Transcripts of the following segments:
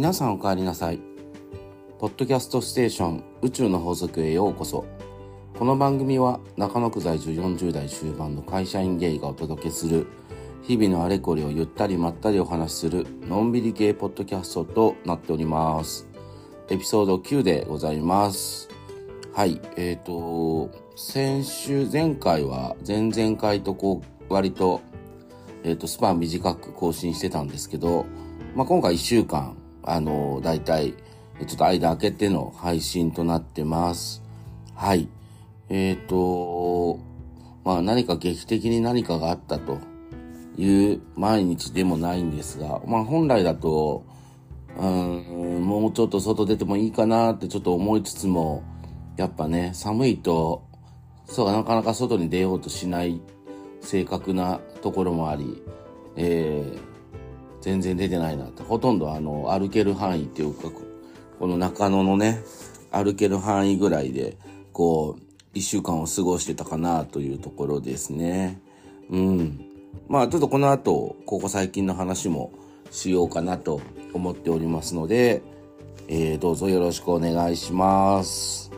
皆さんお帰りなさい。ポッドキャストステーション宇宙の法則へようこそ。この番組は中野区在住40代終盤の会社員ゲイがお届けする日々のあれこれをゆったりまったりお話しするのんびり系ポッドキャストとなっております。エピソード9でございます。はい、えっ、ー、と、先週、前回は前々回とこう割と、えっ、ー、と、スパン短く更新してたんですけど、まあ、今回1週間、あの、だいたい、ちょっと間空けての配信となってます。はい。えっ、ー、と、まあ何か劇的に何かがあったという毎日でもないんですが、まあ本来だと、うん、もうちょっと外出てもいいかなってちょっと思いつつも、やっぱね、寒いと、そうなかなか外に出ようとしない正確なところもあり、えー、全然出てないなって。ほとんどあの、歩ける範囲っていうか、この中野のね、歩ける範囲ぐらいで、こう、一週間を過ごしてたかなというところですね。うん。まあちょっとこの後、ここ最近の話もしようかなと思っておりますので、えー、どうぞよろしくお願いします。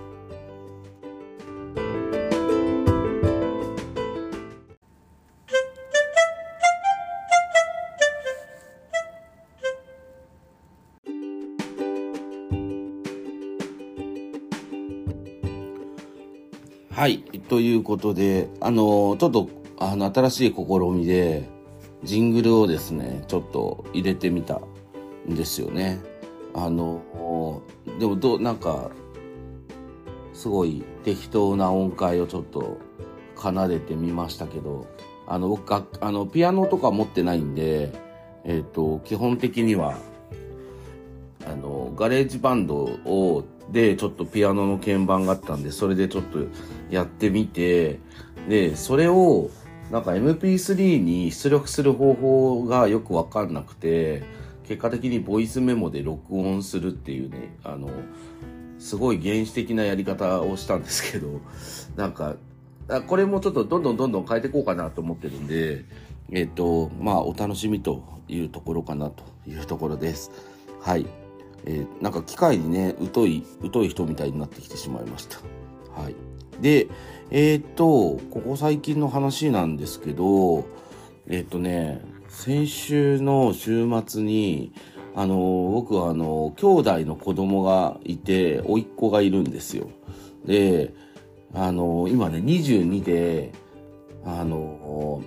はい。ということで、あの、ちょっと、あの、新しい試みで、ジングルをですね、ちょっと入れてみたんですよね。あの、でもどう、なんか、すごい適当な音階をちょっと奏でてみましたけど、あの、僕があの、ピアノとか持ってないんで、えっ、ー、と、基本的には、あの、ガレージバンドをで、ちょっとピアノの鍵盤があったんで、それでちょっとやってみて、で、それを、なんか MP3 に出力する方法がよくわかんなくて、結果的にボイスメモで録音するっていうね、あの、すごい原始的なやり方をしたんですけど、なんか、これもちょっとどんどんどんどん変えていこうかなと思ってるんで、えっ、と、まあ、お楽しみというところかなというところです。はい。えー、なんか機械にね、疎い、疎い人みたいになってきてしまいました。はい。で、えー、っと、ここ最近の話なんですけど、えー、っとね、先週の週末に、あの、僕はあの、兄弟の子供がいて、甥っ子がいるんですよ。で、あの、今ね、22で、あの、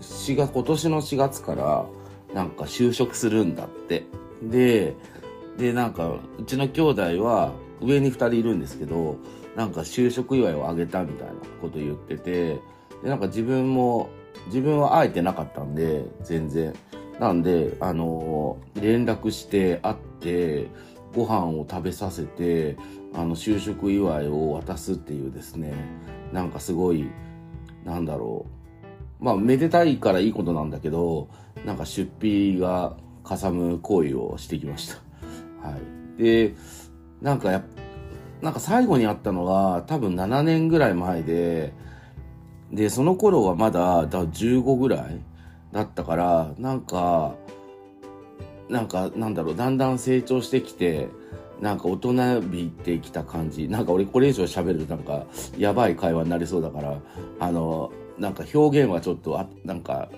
4月、今年の4月から、なんか就職するんだって。で、で、なんか、うちの兄弟は上に二人いるんですけど、なんか就職祝いをあげたみたいなこと言ってて、で、なんか自分も、自分は会えてなかったんで、全然。なんで、あの、連絡して会って、ご飯を食べさせて、あの、就職祝いを渡すっていうですね、なんかすごい、なんだろう。まあ、めでたいからいいことなんだけど、なんか出費がかさむ行為をしてきました。はい。で、なんかやなんか最後に会ったのが多分7年ぐらい前で、で、その頃はまだだ15ぐらいだったから、なんか、なんか、なんだろう、だんだん成長してきて、なんか大人びてきた感じ。なんか俺これ以上喋るとなんかやばい会話になりそうだから、あの、なんか表現はちょっとあ、なんか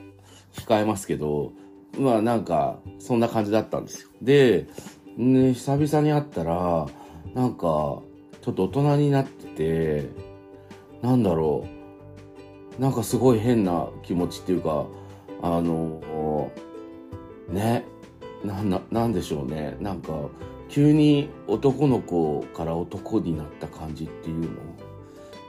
控えますけど、まあなんかそんな感じだったんですよ。で、ね、久々に会ったら、なんか、ちょっと大人になってて、なんだろう。なんかすごい変な気持ちっていうか、あの、ね、なんな、なんでしょうね。なんか、急に男の子から男になった感じっていうの。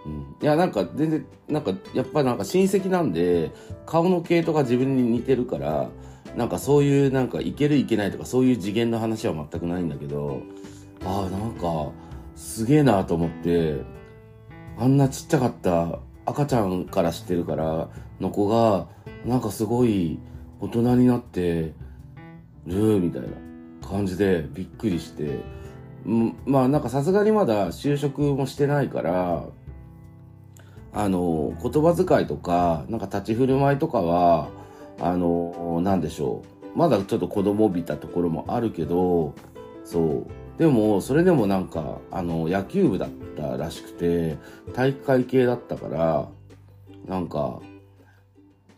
うん、いや、なんか全然、なんか、やっぱなんか親戚なんで、顔の系統が自分に似てるから、なんかそういうなんかいけるいけないとかそういう次元の話は全くないんだけど、ああ、なんかすげえなと思って、あんなちっちゃかった赤ちゃんから知ってるからの子が、なんかすごい大人になってるみたいな感じでびっくりして、まあなんかさすがにまだ就職もしてないから、あの、言葉遣いとか、なんか立ち振る舞いとかは、あの、なんでしょう。まだちょっと子供びたところもあるけど、そうでもそれでもなんかあの野球部だったらしくて体育会系だったからなんか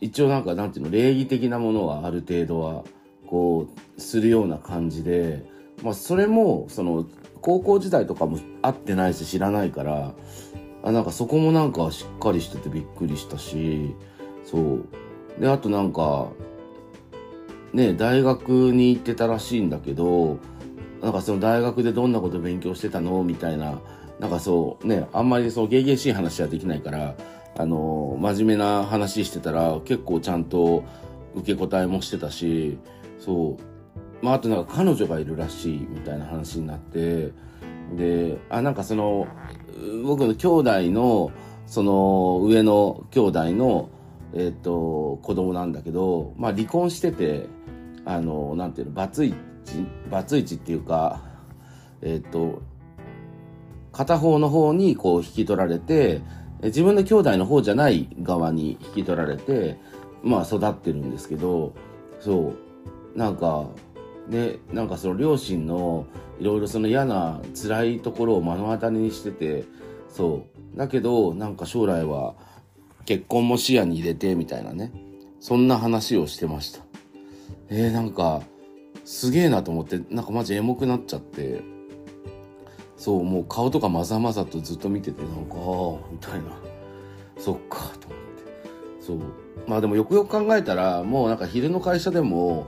一応なんかなんていうの礼儀的なものはある程度はこうするような感じでまあそれもその高校時代とかも会ってないし知らないからあなんかそこもなんかしっかりしててびっくりしたしそうであとなんかね大学に行ってたらしいんだけどなんかその大学でどんなこと勉強してたの？みたいななんかそうねあんまりそうゲーゲーしい話はできないからあの真面目な話してたら結構ちゃんと受け答えもしてたしそう。まああとなんか彼女がいるらしいみたいな話になってであなんかその僕の兄弟のその上の兄弟のえっ、と子供なんだけどまあ離婚しててあのなんていうのバツイチバツイチっていうかえっ、と片方の方にこう引き取られて自分の兄弟の方じゃない側に引き取られてまあ育ってるんですけどそう。なんかでなんかその両親のいろいろその嫌な辛いところを目の当たりにしててそう。だけどなんか将来は結婚も視野に入れてみたいなね。そんな話をしてました。えー、なんかすげえなと思ってなんかマジエモくなっちゃって。そうもう顔とかまざまざとずっと見ててなんかああみたいな。そっかと思って。そう。まあでもよくよく考えたらもうなんか昼の会社でも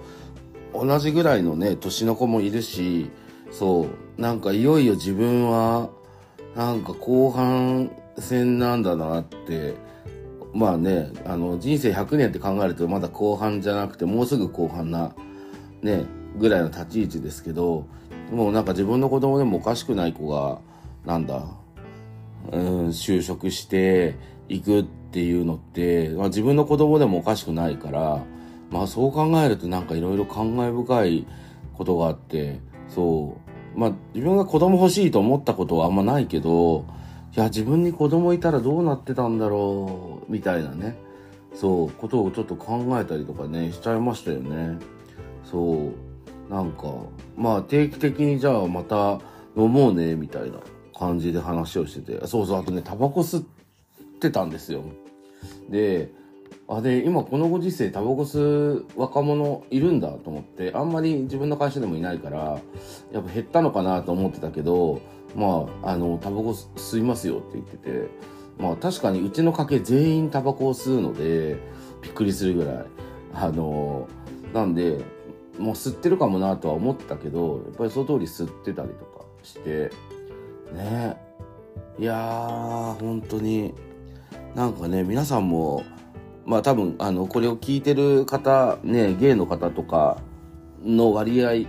同じぐらいのね年の子もいるしそう。なんかいよいよ自分はなんか後半戦なんだなってまあねあの人生100年って考えるとまだ後半じゃなくてもうすぐ後半なねぐらいの立ち位置ですけどもうなんか自分の子供でもおかしくない子がなんだうん就職していくっていうのって、まあ、自分の子供でもおかしくないからまあそう考えるとなんかいろいろ感慨深いことがあってそう。まあ自分が子供欲しいと思ったことはあんまないけどや自分に子供いたらどうなってたんだろうみたいなね。そうことをちょっと考えたりとかねしちゃいましたよね。そうなんかまあ定期的にじゃあまた飲もうねみたいな感じで話をしてて。そうそうあとねタバコ吸ってたんですよ。であで今このご時世タバコ吸う若者いるんだと思ってあんまり自分の会社でもいないからやっぱ減ったのかなと思ってたけどまああのタバコ吸いますよって言っててまあ確かにうちの家系全員タバコを吸うのでびっくりするぐらい。あのなんでもう吸ってるかもなとは思ったけどやっぱりその通り吸ってたりとかしてね。いやー本当になんかね皆さんもまあ多分、あの、これを聞いてる方、ね、ゲイの方とかの割合、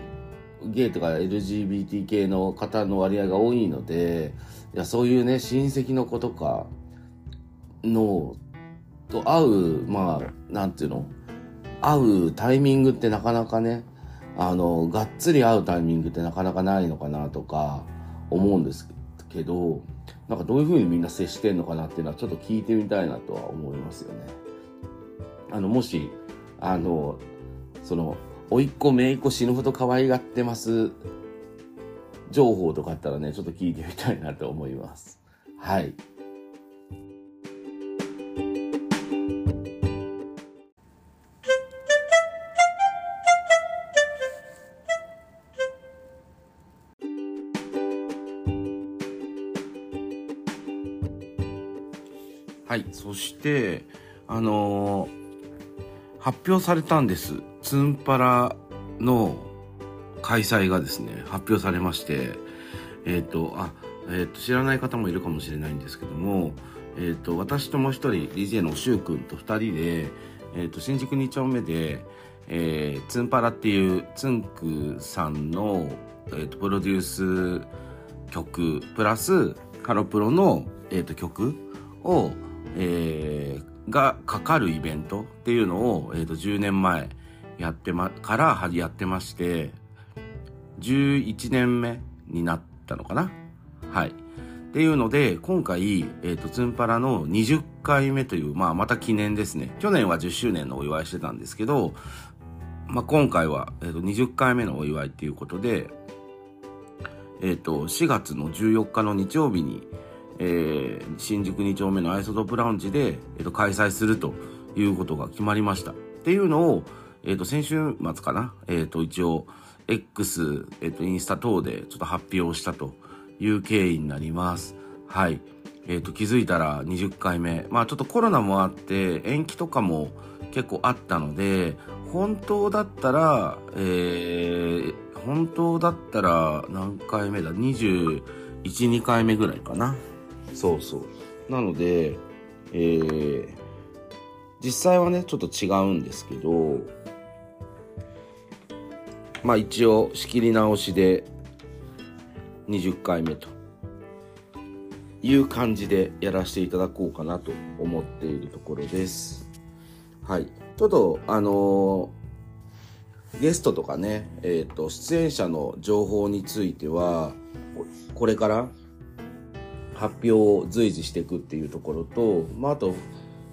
ゲイとか LGBT 系の方の割合が多いので、いや、そういうね、親戚の子とかの、と会う、まあ、なんていうの、会うタイミングってなかなかね、あの、がっつり会うタイミングってなかなかないのかなとか思うんですけど、なんかどういうふうにみんな接してんのかなっていうのはちょっと聞いてみたいなとは思いますよね。あの、もし、あの、その、甥っ子、姪っ子死ぬほど可愛がってます情報とかあったらね、ちょっと聞いてみたいなと思います。はい。はい、そして、あのー発表されたんです。ツンパラの開催がですね、発表されまして、えっ、ー、と、あ、えっ、ー、と、知らない方もいるかもしれないんですけども、えっ、ー、と、私ともう一人、DJ のシュウ君と二人で、えっ、と、新宿2丁目で、えー、ツンパラっていうツンクさんの、えーと、プロデュース曲プラスカロプロの、えーと曲を、えー、がかかるイベントっていうのを、えー、と10年前やってま、からやってまして、11年目になったのかな？はい。っていうので、今回、えっ、ー、と、ツンパラの20回目という、まあ、また記念ですね。去年は10周年のお祝いしてたんですけど、まあ、今回は、えっ、ー、と、20回目のお祝いっていうことで、えっ、ー、と、4月の14日の日曜日に、えー、新宿2丁目のアイソトップラウンジで、えっ、と、開催するということが決まりました。っていうのを、えっ、と、先週末かな、えっ、と、一応、X、えっ、と、インスタ等でちょっと発表したという経緯になります。はい。えっ、と、気づいたら20回目。まあ、ちょっとコロナもあって、延期とかも結構あったので、本当だったら、えー、本当だったら何回目だ ?21、2回目ぐらいかな。そうそう。なので、えー、実際はね、ちょっと違うんですけど、まあ一応仕切り直しで20回目という感じでやらせていただこうかなと思っているところです。はい。ちょっと、あのー、ゲストとかね、えっ、ー、と、出演者の情報については、これから発表を随時していくっていうところと、まあ、あと、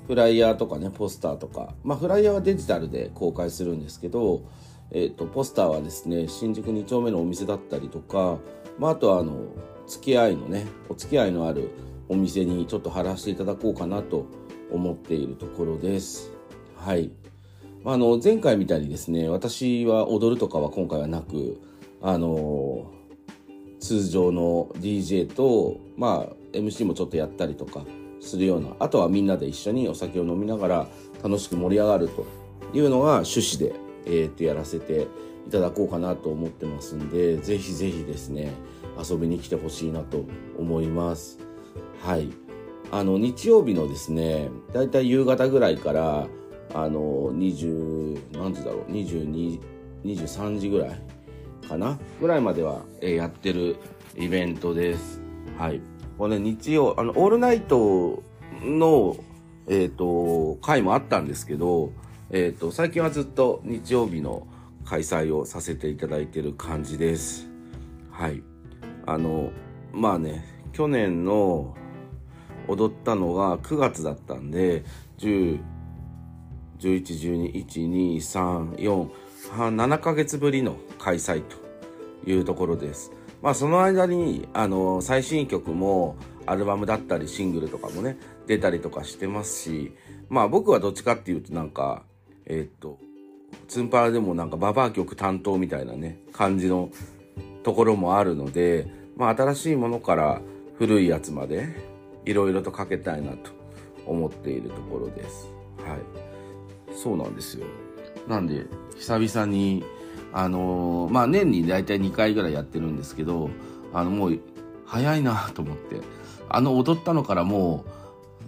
フライヤーとかね、ポスターとか、まあ、フライヤーはデジタルで公開するんですけど、えっ、ー、と、ポスターはですね、新宿2丁目のお店だったりとか、まあ、あとは、あの、付き合いのね、お付き合いのあるお店にちょっと貼らせていただこうかなと思っているところです。はい。あ、あの、前回みたいにですね、私は踊るとかは今回はなく、あの、通常の DJ と、まあ、MC もちょっとやったりとかするような、あとはみんなで一緒にお酒を飲みながら楽しく盛り上がるというのが趣旨で、えー、と、やらせていただこうかなと思ってますんで、ぜひぜひですね、遊びに来てほしいなと思います。はい。あの、日曜日のですね、だいたい夕方ぐらいから、あの、20、何時だろう、22、23時ぐらいかなぐらいまでは、えー、やってるイベントです。はい。これね、日曜、あの、オールナイトの、えっ、ー、と、回もあったんですけど、えっ、ー、と、最近はずっと日曜日の開催をさせていただいてる感じです。はい。あの、まあね、去年の踊ったのが9月だったんで、10、11121234 7ヶ月ぶりの開催というところです。まあその間にあの最新曲もアルバムだったりシングルとかもね出たりとかしてますしまあ僕はどっちかっていうとなんかえ、っとツンパラでもなんかババア曲担当みたいなね感じのところもあるのでまあ新しいものから古いやつまでいろいろとかけたいなと思っているところです。はい。そうなんですよ。なんで、久々に、あのー、まあ、年に大体2回ぐらいやってるんですけど、あの、もう、早いなと思って。あの、踊ったのからも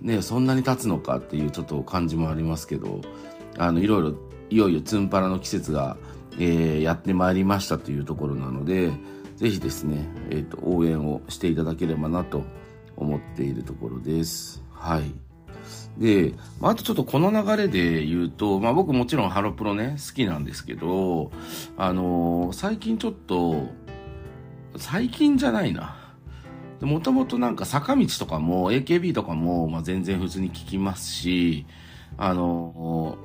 う、ね、そんなに経つのかっていうちょっと感じもありますけど、あの、いろいろ、いよいよツンパラの季節が、えー、やってまいりましたというところなので、ぜひですね、えっ、ー、と、応援をしていただければなと思っているところです。はい。で、まあ、あとちょっとこの流れで言うと、まあ僕もちろんハロプロね、好きなんですけど、あのー、最近ちょっと、最近じゃないな。もともとなんか坂道とかも AKB とかも、まあ、全然普通に聞きますし、あの、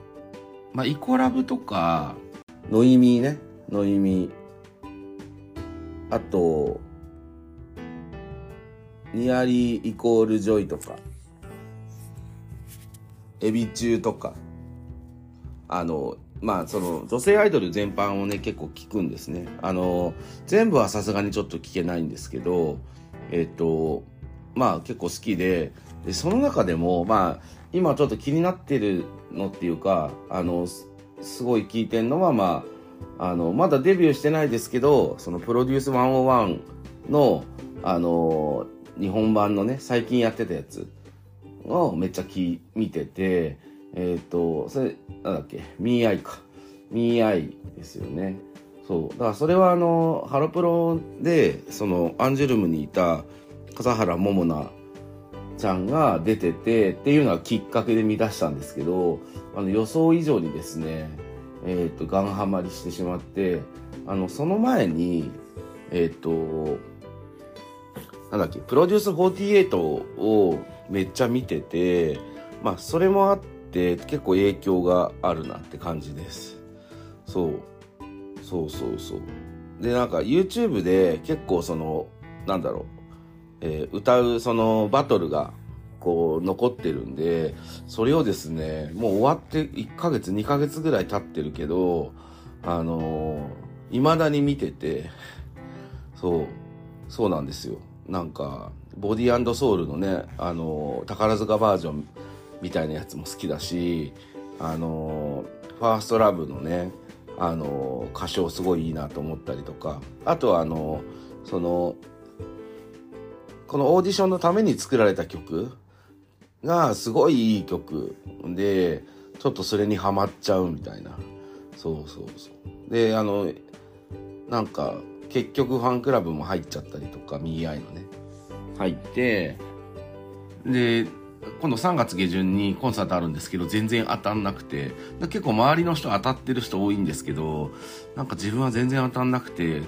まあ、イコラブとか、ノイミーね、ノイミー。あと、ニアリーイコールジョイとか、エビ中とか、あの、まあ、その、女性アイドル全般をね、結構聞くんですね。あの、全部はさすがにちょっと聞けないんですけど、えっ、と、まあ、結構好きで、で、その中でも、まあ、今ちょっと気になってるのっていうか、あの、すごい聞いてんのは、まあ、あの、まだデビューしてないですけど、そのプロデュース101の、あの、日本版のね、最近やってたやつをめっちゃき見てて、えっ、ー、と、それ、なんだっけ、ミーアイか。ミーアイですよね。そう。だからそれはあの、ハロプロで、その、アンジュルムにいた笠原桃奈ちゃんが出ててっていうのがきっかけで見出したんですけど、あの予想以上にですね、えっ、ー、と、ガンハマりしてしまって、あの、その前に、えっ、ー、と、なんだっけ、プロデュース48をめっちゃ見てて、まあ、それもあって結構影響があるなって感じです。そう。そうそうそう。で、なんか YouTube で結構その、なんだろう、えー、歌うそのバトルがこう残ってるんで、それをですね、もう終わって1ヶ月、2ヶ月ぐらい経ってるけど、あのー、未だに見てて、そう、そうなんですよ。なんか、ボディソウルのね、あのー、宝塚バージョンみたいなやつも好きだし、あのー、ファーストラブのね、あの歌唱すごいいいなと思ったりとか、あとはあのその、このオーディションのために作られた曲がすごいいい曲で、ちょっとそれにハマっちゃうみたいな。そうそうそう。で、あの、なんか、結局ファンクラブも入っちゃったりとか、右愛のね、入って、で、今度3月下旬にコンサートあるんですけど、全然当たんなくて、結構周りの人当たってる人多いんですけど、なんか自分は全然当たんなくて、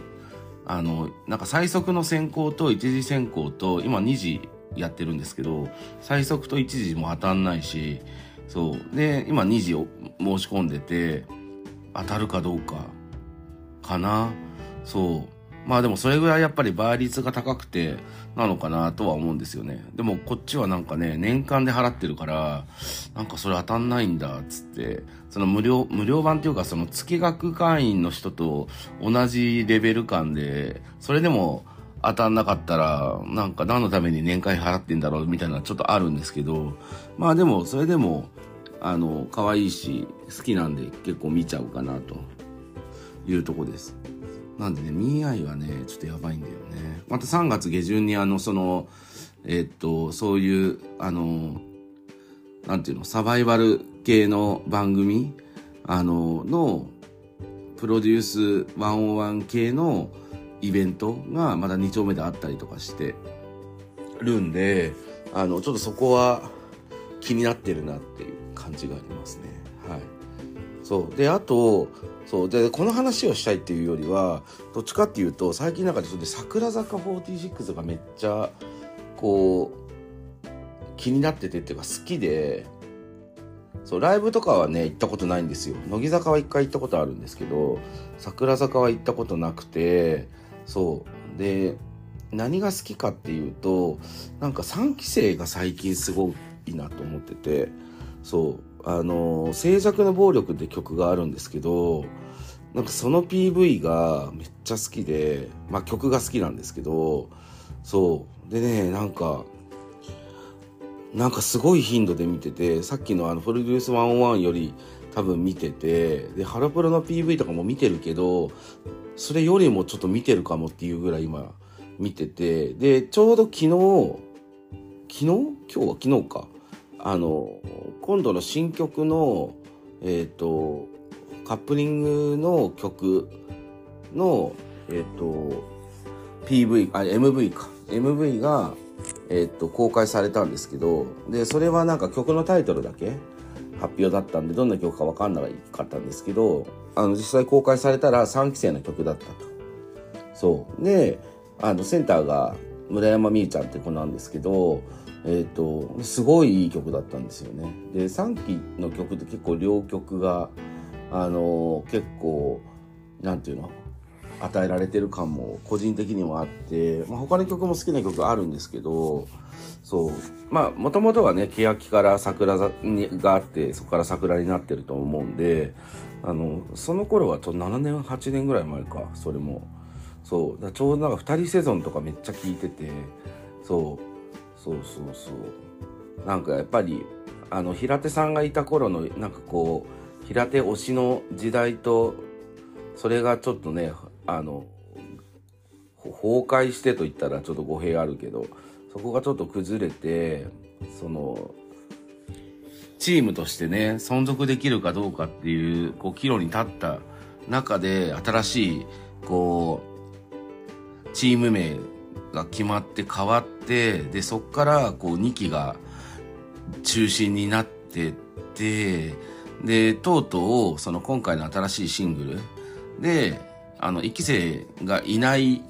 あの、なんか最速の選考と一次選考と、今2次やってるんですけど、最速と一次も当たんないし、そう。で、今2次を申し込んでて、当たるかどうか、かな。そう。まあでもそれぐらいやっぱり倍率が高くてなのかなとは思うんですよね。でもこっちはなんかね、年間で払ってるから、なんかそれ当たんないんだっつって、その無料、無料版っていうかその月額会員の人と同じレベル感で、それでも当たんなかったら、なんか何のために年会払ってんだろうみたいなちょっとあるんですけど、まあでもそれでも、あの、可愛いし、好きなんで結構見ちゃうかなというとこです。なんでね、ミーアイはね、ちょっとやばいんだよね。また3月下旬にあの、その、え、っと、そういう、あの、なんていうの、サバイバル系の番組、あの、の、プロデュース101系のイベントがまだ2丁目であったりとかしてるんで、あの、ちょっとそこは気になってるなっていう感じがありますね。はい。そう。で、あと、そう。でこの話をしたいっていうよりはどっちかっていうと最近なんかちょっと桜坂46がめっちゃこう気になっててっていうか好きでそうライブとかはね行ったことないんですよ。乃木坂は一回行ったことあるんですけど桜坂は行ったことなくてそう。で何が好きかっていうとなんか3期生が最近すごいなと思っててそう。あの、静寂の暴力って曲があるんですけど、なんかその PV がめっちゃ好きで、まあ曲が好きなんですけど、そう。でね、なんか、なんかすごい頻度で見てて、さっきのあの、プロデュース101より多分見てて、で、ハロプロの PV とかも見てるけど、それよりもちょっと見てるかもっていうぐらい今見てて、で、ちょうど昨日、昨日？今日は昨日か。あの、今度の新曲の、え、ー、と、カップリングの曲の、え、ー、と、PV、あ、MV か。MV が、え、ー、と、公開されたんですけど、で、それはなんか曲のタイトルだけ発表だったんで、どんな曲かわかんなかったんですけど、あの、実際公開されたら3期生の曲だったと。そう。で、あの、センターが村山美羽ちゃんって子なんですけど、えっ、ー、と、すごいいい曲だったんですよね。で、3期の曲って結構両曲が、あの、結構、なんていうの与えられてる感も個人的にもあって、まあ、他の曲も好きな曲あるんですけど、そう。まあ、もともとはね、欅から桜があって、そこから桜になってると思うんで、あの、その頃はちょ7年、8年ぐらい前か、それも。そう。ちょうどなんか2人セゾンとかめっちゃ聴いてて、そう。そうそうそう。なんかやっぱりあの平手さんがいた頃のなんかこう平手推しの時代とそれがちょっとねあの崩壊してと言ったらちょっと語弊あるけどそこがちょっと崩れてそのチームとしてね存続できるかどうかっていうこう岐路に立った中で新しいこうチーム名が決まって変わってでそっからこう2期が中心になってってでとうとうその今回の新しいシングルであの1期生がいない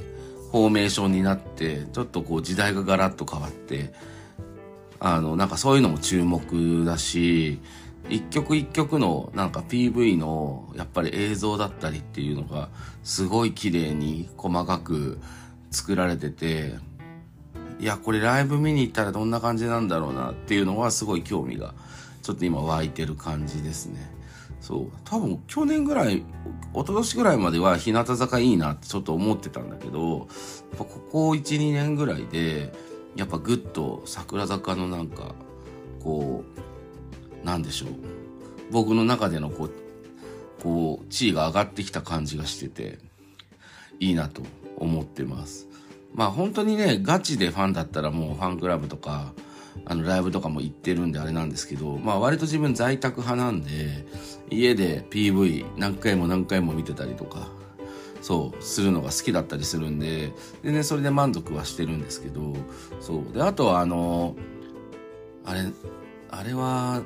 フォーメーションになってちょっとこう時代がガラッと変わってあのなんかそういうのも注目だし一曲一曲のなんか PV のやっぱり映像だったりっていうのがすごい綺麗に細かく作られてて、いや、これライブ見に行ったらどんな感じなんだろうなっていうのはすごい興味がちょっと今湧いてる感じですね。そう。多分去年ぐらい、一昨年ぐらいまでは日向坂いいなってちょっと思ってたんだけど、やっぱここ1、2年ぐらいで、やっぱぐっと桜坂のなんか、こう、なんでしょう。僕の中でのこう、こう、地位が上がってきた感じがしてて、いいなと思ってます。まあ本当にね、ガチでファンだったらもうファンクラブとか、あのライブとかも行ってるんであれなんですけど、まあ割と自分在宅派なんで、家で PV 何回も何回も見てたりとか、そう、するのが好きだったりするんで、でね、それで満足はしてるんですけど、そう。で、あとはあの、あれ、あれは、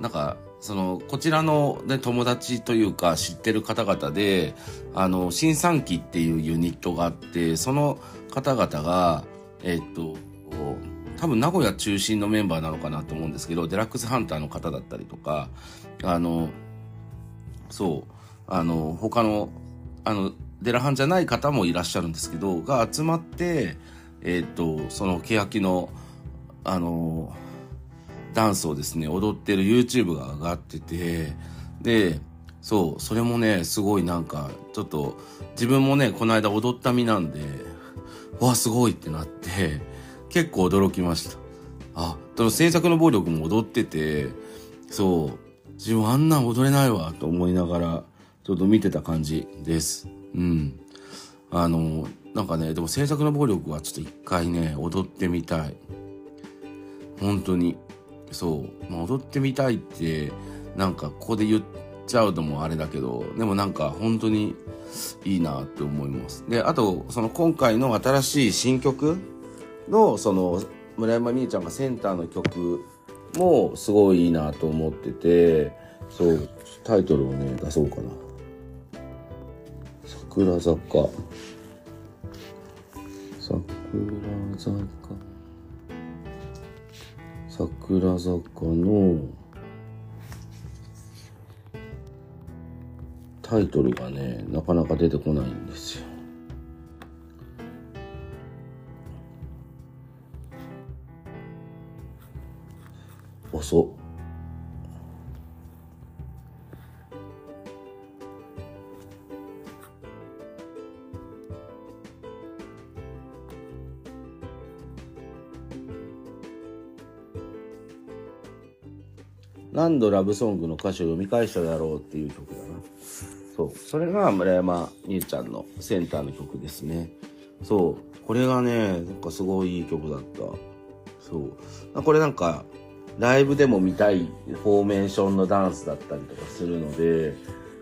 なんか、その、こちらの、ね、友達というか知ってる方々で、あの、新三期っていうユニットがあって、その方々が、えっと、多分名古屋中心のメンバーなのかなと思うんですけど、デラックスハンターの方だったりとか、あの、そう、あの、他の、あの、デラハンじゃない方もいらっしゃるんですけど、が集まって、えっと、その欅の、あの、ダンスをですね、踊ってる YouTube が上がってて、で、そう、それもね、すごいなんか、ちょっと、自分もね、この間踊った身なんで、わ、すごいってなって、結構驚きました。あ、その制作の暴力も踊ってて、そう、自分あんなん踊れないわ、と思いながら、ちょっと見てた感じです。うん。あの、なんかね、でも制作の暴力はちょっと一回ね、踊ってみたい。本当に。そう、まあ、踊ってみたいってなんかここで言っちゃうのもあれだけどでもなんか本当にいいなって思います。であとその今回の新しい新曲のその村山美恵ちゃんがセンターの曲もすごいいいなと思っててそうタイトルをね出そうかな。桜坂。桜坂。桜坂のタイトルがねなかなか出てこないんですよ。遅っ。何度ラブソングの歌詞を読み返しただろうっていう曲だな。そう。それが村山美恵ちゃんのセンターの曲ですね。そう。これがね、なんかすごいいい曲だった。そう。これなんか、ライブでも見たいフォーメーションのダンスだったりとかするので、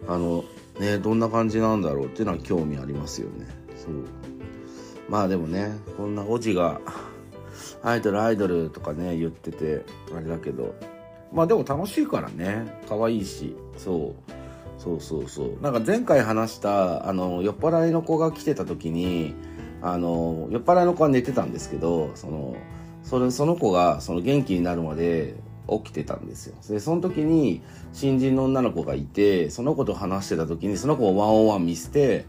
あの、ね、どんな感じなんだろうっていうのは興味ありますよね。そう。まあでもね、こんなおじが、アイドルアイドルとかね、言ってて、あれだけど、まあでも楽しいからね。可愛いし。そう。そうそうそう。なんか前回話した、あの、酔っ払いの子が来てた時に、あの、酔っ払いの子は寝てたんですけど、その、それ、その子が、その元気になるまで起きてたんですよ。で、その時に、新人の女の子がいて、その子と話してた時に、その子をワンオンワン見捨て、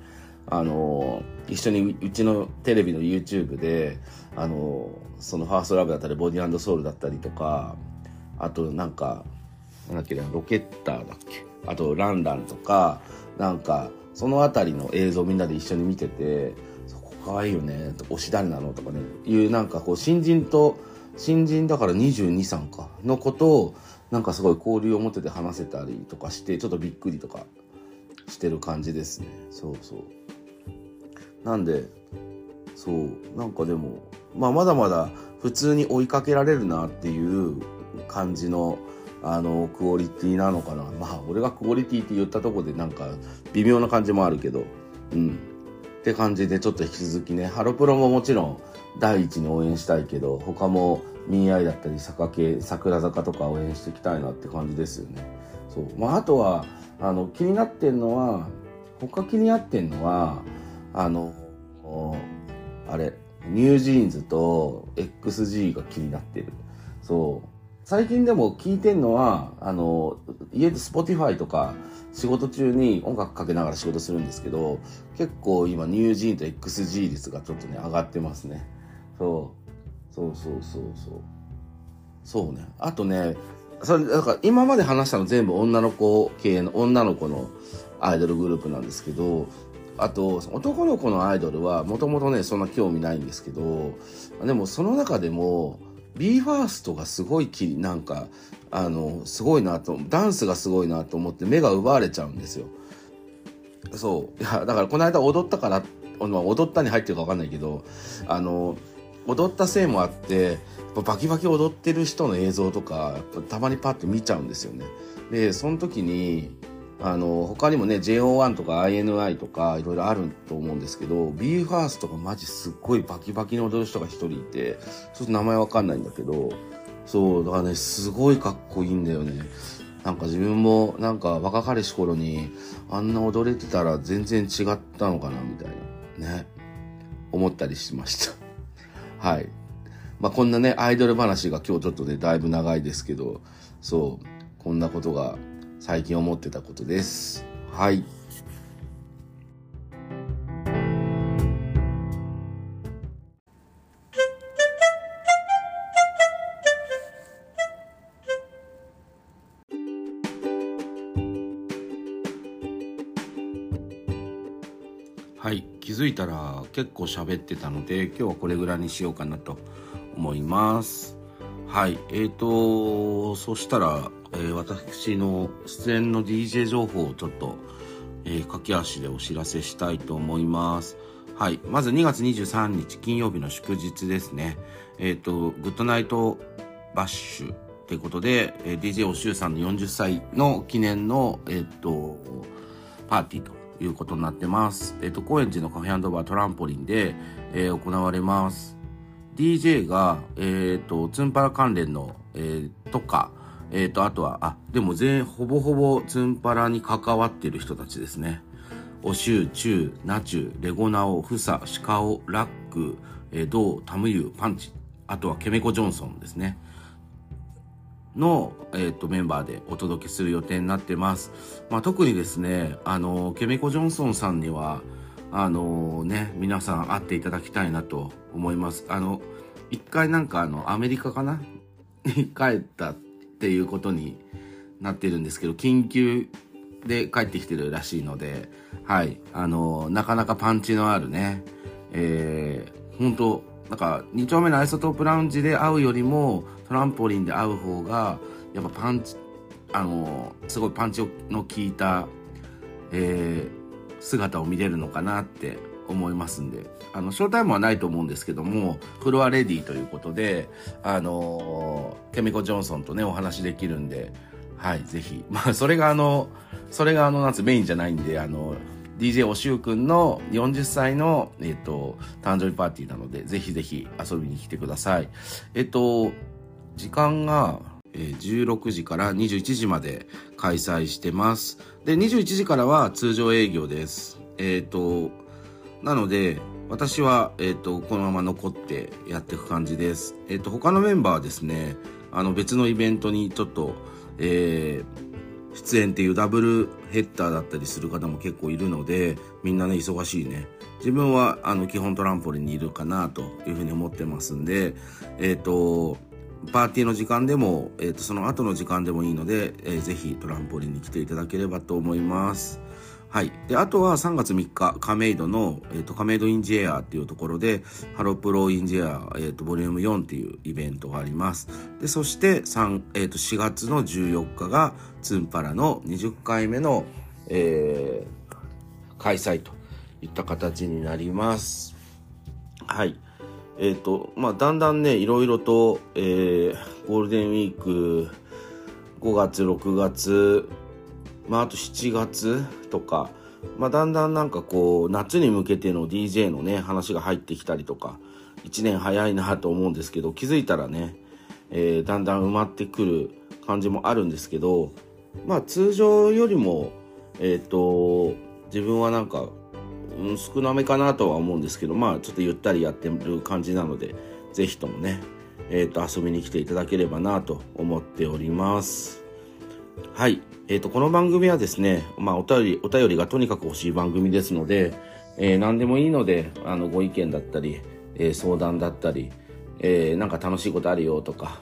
あの、一緒にうちのテレビの YouTube で、あの、そのファーストラブだったり、ボディソウルだったりとか、あとなんか、なんだっけロケッターだっけ？あとランランとか、なんか、そのあたりの映像みんなで一緒に見てて、そこ可愛いよね、と推し誰なのとかね、いうなんかこう新人と、新人だから22、3か、のことを、なんかすごい交流を持ってて話せたりとかして、ちょっとびっくりとかしてる感じですね。そうそう。なんで、そう、なんかでも、まあまだまだ普通に追いかけられるなっていう感じのあのクオリティなのかな。まあ俺がクオリティって言ったとこでなんか微妙な感じもあるけど。うん。って感じでちょっと引き続きね。ハロプロももちろん第一に応援したいけど他も ME:I だったり坂系櫻坂とか応援していきたいなって感じですよね。そう。まああとはあの気になってんのは他気になってんのはあのあれ NewJeans と XG が気になってる。そう。最近でも聞いてんのは、あの、家で Spotify とか仕事中に音楽かけながら仕事するんですけど、結構今ニュージーンと XG 率がちょっとね、上がってますね。そう。そうそうそうそう。そうね。あとね、それ、だから今まで話したの全部女の子系の、女の子のアイドルグループなんですけど、あと、男の子のアイドルはもともとね、そんな興味ないんですけど、でもその中でも、BE:FIRST がすごいき、なんか、あの、すごいなと、ダンスがすごいなと思って目が奪われちゃうんですよ。そう。いや、だからこの間踊ったから、踊ったに入ってるかわかんないけど、あの、踊ったせいもあって、バキバキ踊ってる人の映像とか、たまにパッと見ちゃうんですよね。で、その時に、あの、他にもね、JO1 とか INI とかいろいろあると思うんですけど、BE:FIRST とかマジすっごいバキバキに踊る人が一人いて、ちょっと名前わかんないんだけど、そう、だからね、すごいかっこいいんだよね。なんか自分もなんか若かりし頃にあんな踊れてたら全然違ったのかなみたいなね、思ったりしました。はい。まあこんなね、アイドル話が今日ちょっとね、だいぶ長いですけど、そう、こんなことが最近思ってたことです。はい。はい、気づいたら結構喋ってたので今日はこれぐらいにしようかなと思います。はい、えーとそしたらえー、私の出演の DJ 情報をちょっと、えー、駆け足でお知らせしたいと思います。はい。まず2月23日金曜日の祝日ですね。えっ、ー、と、グッドナイトバッシュということで、えー、DJ おしゅうさんの40歳の記念の、えっ、ー、と、パーティーということになってます。えっ、と、高円寺のカフェバートランポリンで、え行われます。DJ が、えっ、と、ツンパラ関連の、えとか、えっ、ー、と、あとは、あ、でも全、ほぼほぼツンパラに関わってる人たちですね。おしゅう、チュー、ナチュレゴナオ、フサ、シカオ、ラック、えー、ドー、タムユー、パンチ、あとはケメコ・ジョンソンですね。の、えっ、ー、と、メンバーでお届けする予定になってます。まあ、特にですね、あの、ケメコ・ジョンソンさんには、あのね、皆さん会っていただきたいなと思います。あの、一回なんかあの、アメリカかな？に帰ったっていうことになってるんですけど、緊急で帰ってきてるらしいので、はい、あの、なかなかパンチのあるね、えー、本当なんか、2丁目のアイソトープラウンジで会うよりも、トランポリンで会う方が、やっぱパンチ、あの、すごいパンチの効いた、えー、姿を見れるのかなって思いますんで、あの、ショータイムはないと思うんですけども、フロアレディということで、あの、ケミコ・ジョンソンとね、お話できるんで、はい、ぜひ。まあ、それがあの、それがあの、なんつメインじゃないんで、あの、DJ おしゅうくんの40歳の、えっ、と、誕生日パーティーなので、ぜひぜひ遊びに来てください。えっ、と、時間が、16時から21時まで開催してます。で、21時からは通常営業です。えっ、と、なので、私は、えっ、と、このまま残ってやっていく感じです。えっ、と、他のメンバーはですね、あの、別のイベントにちょっと、えー、出演っていうダブルヘッダーだったりする方も結構いるので、みんなね、忙しいね。自分は、あの、基本トランポリンにいるかなというふうに思ってますんで、えっ、と、パーティーの時間でも、えっ、ー、と、その後の時間でもいいので、えー、ぜひトランポリンに来ていただければと思います。はい。で、あとは3月3日、亀戸の、えっ、ー、と、亀戸インジエアっていうところで、ハロプロインジエア、えっ、ー、と、ボリューム4っていうイベントがあります。で、そして3、えっ、ー、と、4月の14日が、ツンパラの20回目の、えー、開催といった形になります。はい。えっ、と、まあ、だんだんね、いろいろと、えー、ゴールデンウィーク、5月、6月、まあ、あと7月とか、まあ、だんだんなんかこう、夏に向けての DJ のね、話が入ってきたりとか、1年早いなと思うんですけど、気づいたらね、えー、だんだん埋まってくる感じもあるんですけど、まあ、通常よりも、えっ、ー、と、自分はなんか、うん、少なめかなとは思うんですけど、まあ、ちょっとゆったりやってる感じなので、ぜひともね、えっ、と、遊びに来ていただければなと思っております。はい。えっ、と、この番組はですね、まあ、お便り、お便りがとにかく欲しい番組ですので、えー何でもいいので、あの、ご意見だったり、えー相談だったり、えーなんか楽しいことあるよとか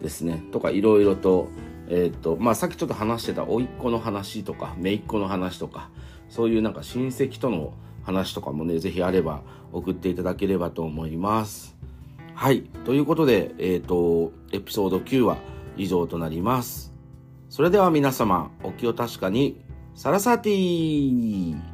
ですね、とかいろいろと、えっ、と、まあ、さっきちょっと話してた甥っ子の話とか、姪っ子の話とか、そういうなんか親戚との話とかもね、ぜひあれば送っていただければと思います。はい。ということで、えっ、と、エピソード9は以上となります。それでは皆様、お気を確かに、サラサティー。